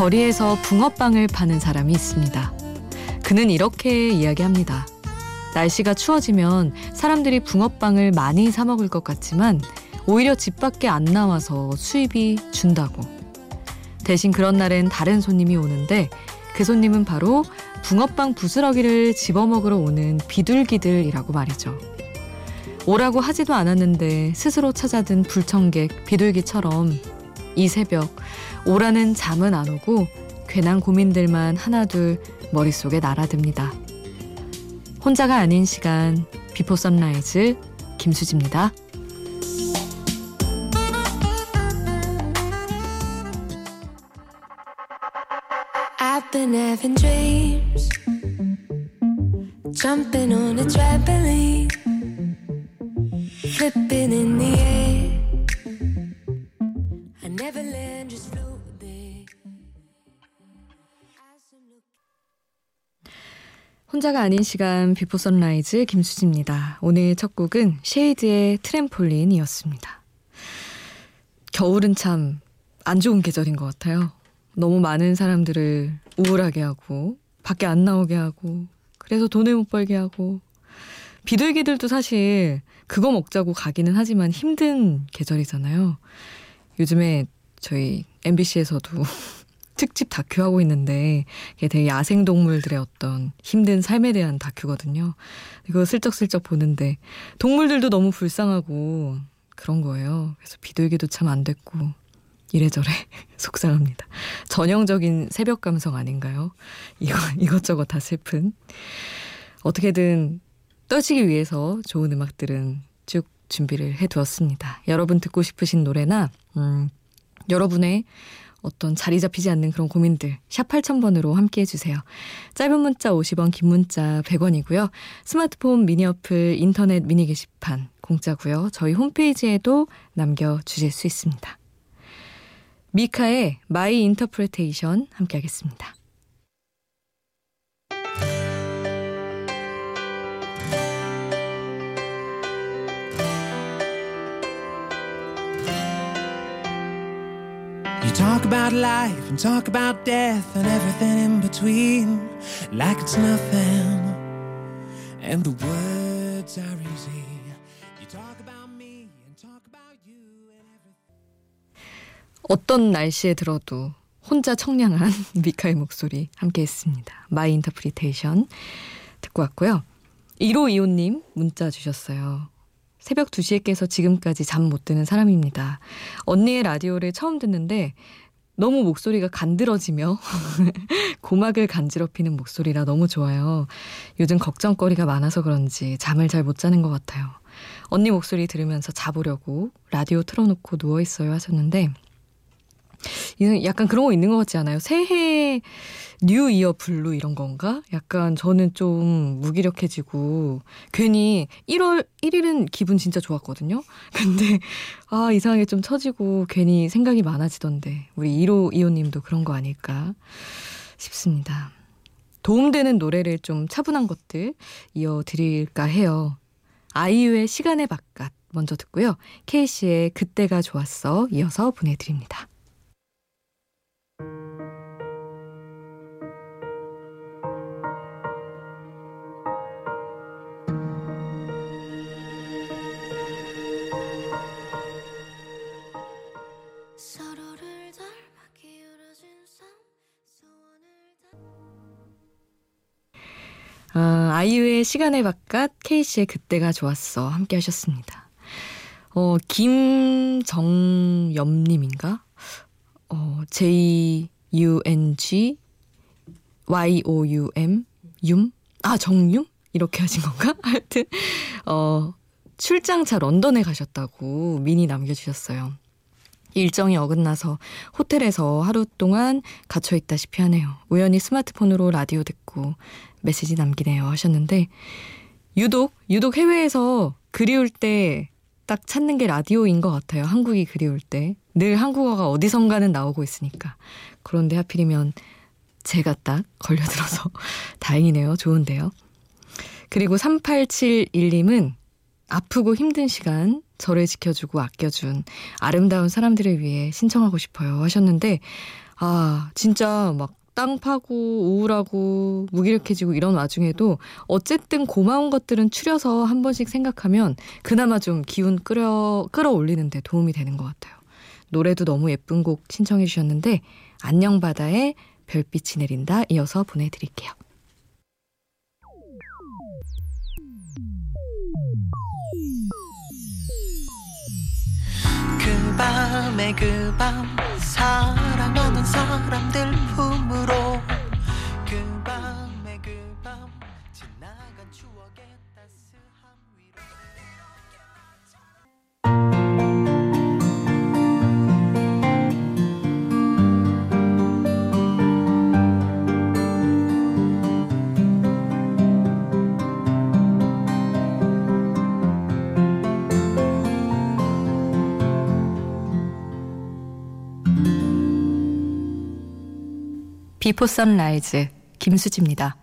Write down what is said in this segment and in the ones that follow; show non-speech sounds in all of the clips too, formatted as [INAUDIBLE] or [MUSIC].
거리에서 붕어빵을 파는 사람이 있습니다. 그는 이렇게 이야기합니다. 날씨가 추워지면 사람들이 붕어빵을 많이 사 먹을 것 같지만 오히려 집 밖에 안 나와서 수입이 준다고. 대신 그런 날엔 다른 손님이 오는데 그 손님은 바로 붕어빵 부스러기를 집어먹으러 오는 비둘기들이라고 말이죠. 오라고 하지도 않았는데 스스로 찾아든 불청객 비둘기처럼 이 새벽 오라는 잠은 안 오고 괜한 고민들만 하나둘 머릿속에 날아듭니다. 혼자가 아닌 시간 Before Sunrise 김수지입니다. 혼자가 아닌 시간 Before Sunrise 김수지입니다. 오늘 첫 곡은 쉐이드의 트램폴린이었습니다. 겨울은 참 안 좋은 계절인 것 같아요. 너무 많은 사람들을 우울하게 하고 밖에 안 나오게 하고 그래서 돈을 못 벌게 하고 비둘기들도 사실 그거 먹자고 가기는 하지만 힘든 계절이잖아요. 요즘에 저희 MBC에서도 [LAUGHS] 특집 다큐 하고 있는데 이게 되게 야생 동물들의 어떤 힘든 삶에 대한 다큐거든요. 이거 슬쩍슬쩍 보는데 동물들도 너무 불쌍하고 그런 거예요. 그래서 비둘기도 참 안 됐고 이래저래 [LAUGHS] 속상합니다. 전형적인 새벽 감성 아닌가요? 이거, 이것저것 다 슬픈. 어떻게든 떠지기 위해서 좋은 음악들은 쭉 준비를 해두었습니다. 여러분 듣고 싶으신 노래나, 음, 여러분의 어떤 자리 잡히지 않는 그런 고민들 샵 8000번으로 함께 해주세요. 짧은 문자 50원 긴 문자 100원이고요. 스마트폰 미니 어플 인터넷 미니 게시판 공짜고요. 저희 홈페이지에도 남겨주실 수 있습니다. 미카의 My Interpretation 함께 하겠습니다. You talk about life and talk about death and everything in between like it's nothing and the words are easy 어떤 날씨에 들어도 혼자 청량한 미카의 목소리 함께 했습니다. My Interpretation 듣고 왔고요. 1525님 문자 주셨어요. 새벽 2시에 깨서 지금까지 잠 못 드는 사람입니다. 언니의 라디오를 처음 듣는데 너무 목소리가 간드러지며 [LAUGHS] 고막을 간지럽히는 목소리라 너무 좋아요. 요즘 걱정거리가 많아서 그런지 잠을 잘 못 자는 것 같아요. 언니 목소리 들으면서 자보려고 라디오 틀어놓고 누워있어요 하셨는데 약간 그런 거 있는 것 같지 않아요? 새해 New Year blue 이런 건가? 약간 저는 좀 무기력해지고 괜히 1월 1일은 기분 진짜 좋았거든요. [LAUGHS] 근데 아 이상하게 좀 처지고 괜히 생각이 많아지던데 우리 1호 이호님도 그런 거 아닐까 싶습니다. 도움되는 노래를 좀 차분한 것들 이어드릴까 해요. 아이유의 시간의 바깥 먼저 듣고요. 케이씨의 그때가 좋았어 이어서 보내드립니다. 아, 아이유의 시간의 바깥, 케이씨의 그때가 좋았어. 함께 하셨습니다. 어, 김정엽님인가? 어, J-U-N-G, Y-O-U-M, 윰? 아, 정윰? 이렇게 하신 건가? [LAUGHS] 하여튼, 어, 출장차 런던에 가셨다고 미니 남겨주셨어요. 일정이 어긋나서 호텔에서 하루 동안 갇혀 있다시피 하네요. 우연히 스마트폰으로 라디오 듣고 메시지 남기네요 하셨는데 유독 유독 해외에서 그리울 때 딱 찾는 게 라디오인 것 같아요. 한국이 그리울 때 늘 한국어가 어디선가는 나오고 있으니까 그런데 하필이면 제가 딱 걸려들어서 [LAUGHS] 다행이네요. 좋은데요. 그리고 3871님은 아프고 힘든 시간 저를 지켜주고 아껴준 아름다운 사람들을 위해 신청하고 싶어요 하셨는데 아 진짜 막 땅 파고 우울하고 무기력해지고 이런 와중에도 어쨌든 고마운 것들은 추려서 한 번씩 생각하면 그나마 좀 기운 끌어 끌어올리는데 도움이 되는 것 같아요. 노래도 너무 예쁜 곡 신청해 주셨는데 안녕 바다에 별빛이 내린다 이어서 보내드릴게요. 그 밤에 그 밤 사랑하는 사람들 Before Sunrise 김수지입니다.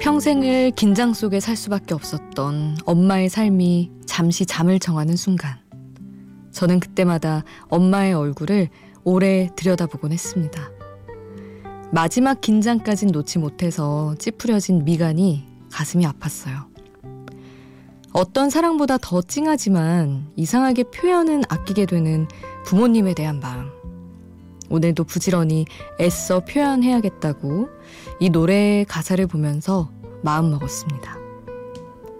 평생을 긴장 속에 살 수밖에 없었던 엄마의 삶이 잠시 잠을 청하는 순간. 저는 그때마다 엄마의 얼굴을 오래 들여다보곤 했습니다. 마지막 긴장까진 놓지 못해서 찌푸려진 미간이 가슴이 아팠어요. 어떤 사랑보다 더 찡하지만 이상하게 표현은 아끼게 되는 부모님에 대한 마음. 오늘도 부지런히 애써 표현해야겠다고 이 노래의 가사를 보면서 마음 먹었습니다.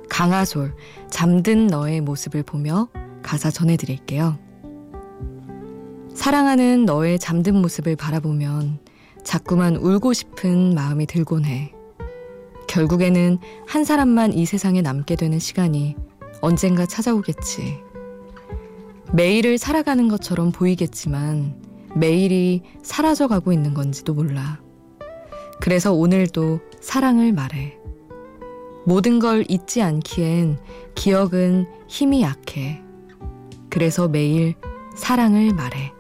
강하솔, 잠든 너의 모습을 보며 가사 전해드릴게요. 사랑하는 너의 잠든 모습을 바라보면 자꾸만 울고 싶은 마음이 들곤 해. 결국에는 한 사람만 이 세상에 남게 되는 시간이 언젠가 찾아오겠지. 매일을 살아가는 것처럼 보이겠지만 매일이 사라져 가고 있는 건지도 몰라. 그래서 오늘도 사랑을 말해. 모든 걸 잊지 않기엔 기억은 힘이 약해. 그래서 매일 사랑을 말해.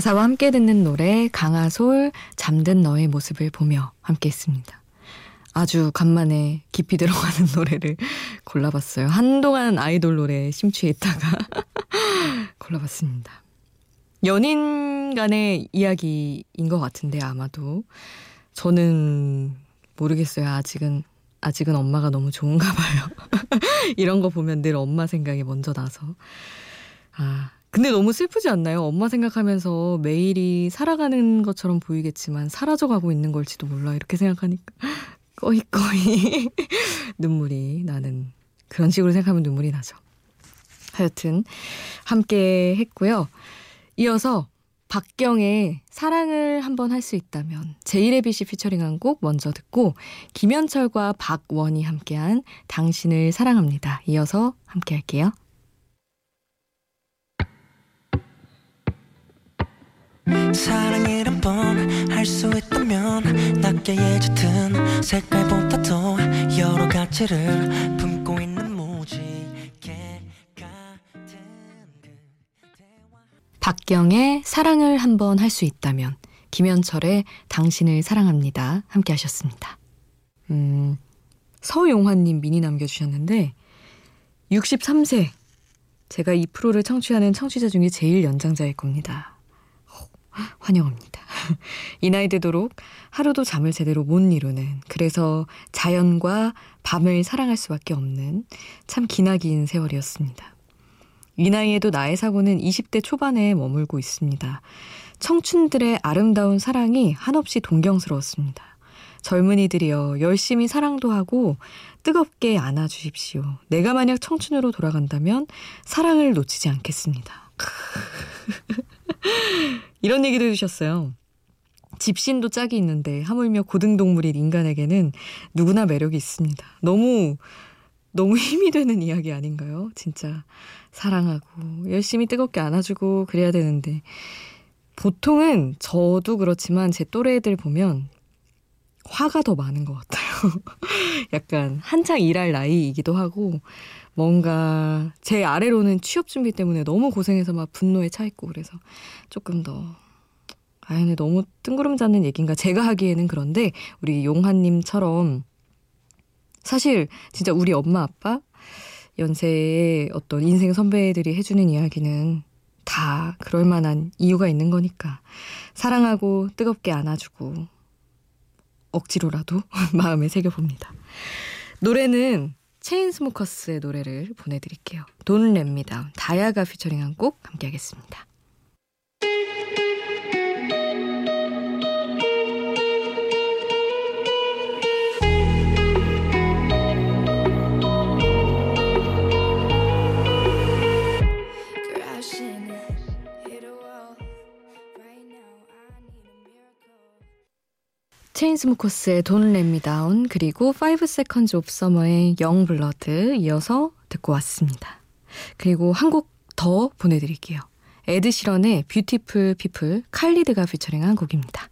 가사와 함께 듣는 노래 강하솔 잠든 너의 모습을 보며 함께 했습니다. 아주 간만에 깊이 들어가는 [LAUGHS] 노래를 골라봤어요. 한동안 아이돌 노래에 심취해 있다가 [LAUGHS] 골라봤습니다. 연인 간의 이야기인 것 같은데 아마도 저는 모르겠어요. 아직은 아직은 엄마가 너무 좋은가 봐요. [LAUGHS] 이런 거 보면 늘 엄마 생각이 먼저 나서 아 근데 너무 슬프지 않나요? 엄마 생각하면서 매일이 살아가는 것처럼 보이겠지만 사라져가고 있는 걸지도 몰라 이렇게 생각하니까 [LAUGHS] 꺼이꺼이 [LAUGHS] 눈물이 나는 그런 식으로 생각하면 눈물이 나죠. 하여튼 함께 했고요. 이어서 박경의 사랑을 한번 할 수 있다면 제이레빗이 피처링한 곡 먼저 듣고 김현철과 박원이 함께한 당신을 사랑합니다. 이어서 함께 할게요. 사랑이란 뻔할 수 있다면 낮게 예짙은 색깔보다도 여러 가지를 품고 있는 무지개 같은 박경의 사랑을 한번 할 수 있다면 김현철의 당신을 사랑합니다 함께 하셨습니다. 음, 서용환님 미니 남겨주셨는데 63세 제가 이 프로를 청취하는 청취자 중에 제일 연장자일 겁니다. 환영합니다. [LAUGHS] 이 나이 되도록 하루도 잠을 제대로 못 이루는 그래서 자연과 밤을 사랑할 수밖에 없는 참 기나긴 세월이었습니다. 이 나이에도 나의 사고는 20대 초반에 머물고 있습니다. 청춘들의 아름다운 사랑이 한없이 동경스러웠습니다. 젊은이들이여 열심히 사랑도 하고 뜨겁게 안아주십시오. 내가 만약 청춘으로 돌아간다면 사랑을 놓치지 않겠습니다. 이런 얘기도 해주셨어요. 집신도 짝이 있는데 하물며 고등동물인 인간에게는 누구나 매력이 있습니다. 너무 너무 [LAUGHS] 힘이 되는 이야기 아닌가요? 진짜 사랑하고 열심히 뜨겁게 안아주고 그래야 되는데 보통은 저도 그렇지만 제 또래 애들 보면 화가 더 많은 것 같아요. [LAUGHS] 약간 한창 일할 나이이기도 하고 뭔가 제 아래로는 취업 준비 때문에 너무 고생해서 막 분노에 차 있고 그래서 조금 더 아유, 너무 뜬구름 잡는 얘기인가? 제가 하기에는 그런데 우리 용하님처럼 사실 진짜 우리 엄마 아빠 연세의 어떤 인생 선배들이 해주는 이야기는 다 그럴 만한 이유가 있는 거니까 사랑하고 뜨겁게 안아주고 억지로라도 [LAUGHS] 마음에 새겨봅니다. 노래는 체인스모커스의 노래를 보내드릴게요. 돈 랩니다. 다야가 피처링한 곡 함께 하겠습니다. 체인스모커스의 Me Down 그리고 Five Seconds of Summer의 Young Blood 이어서 듣고 왔습니다. 그리고 한 곡 더 보내드릴게요. 에드 시런의 Beautiful People 칼리드가 피처링한 곡입니다.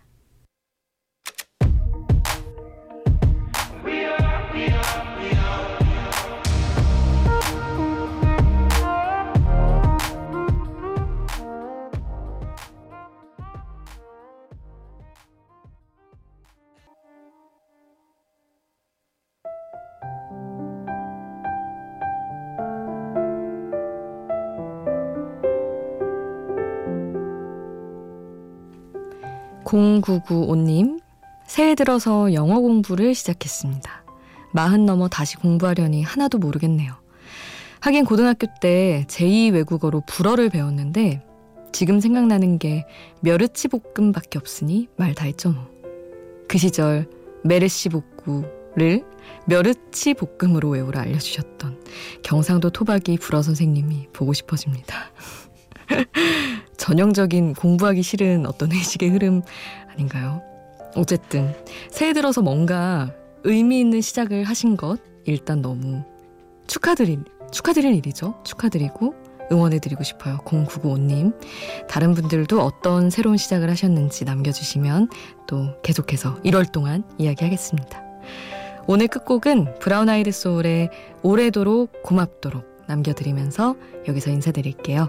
(0995님) 새해 들어서 영어 공부를 시작했습니다. 마흔 넘어 다시 공부하려니 하나도 모르겠네요. 하긴 고등학교 때 제2 외국어로 불어를 배웠는데 지금 생각나는 게 멸치 볶음밖에 없으니 말 다 했죠 뭐. 그 시절 메르시 복구를 멸치 볶음으로 외우라 알려주셨던 경상도 토박이 불어 선생님이 보고 싶어집니다. [LAUGHS] 전형적인 공부하기 싫은 어떤 의식의 흐름 아닌가요? 어쨌든 새해 들어서 뭔가 의미 있는 시작을 하신 것 일단 너무 축하드릴 축하드릴 일이죠. 축하드리고 응원해드리고 싶어요. 0995님. 다른 분들도 어떤 새로운 시작을 하셨는지 남겨주시면 또 계속해서 1월 동안 이야기하겠습니다. 오늘 끝곡은 브라운 아이드 소울의 오래도록 고맙도록 남겨드리면서 여기서 인사드릴게요.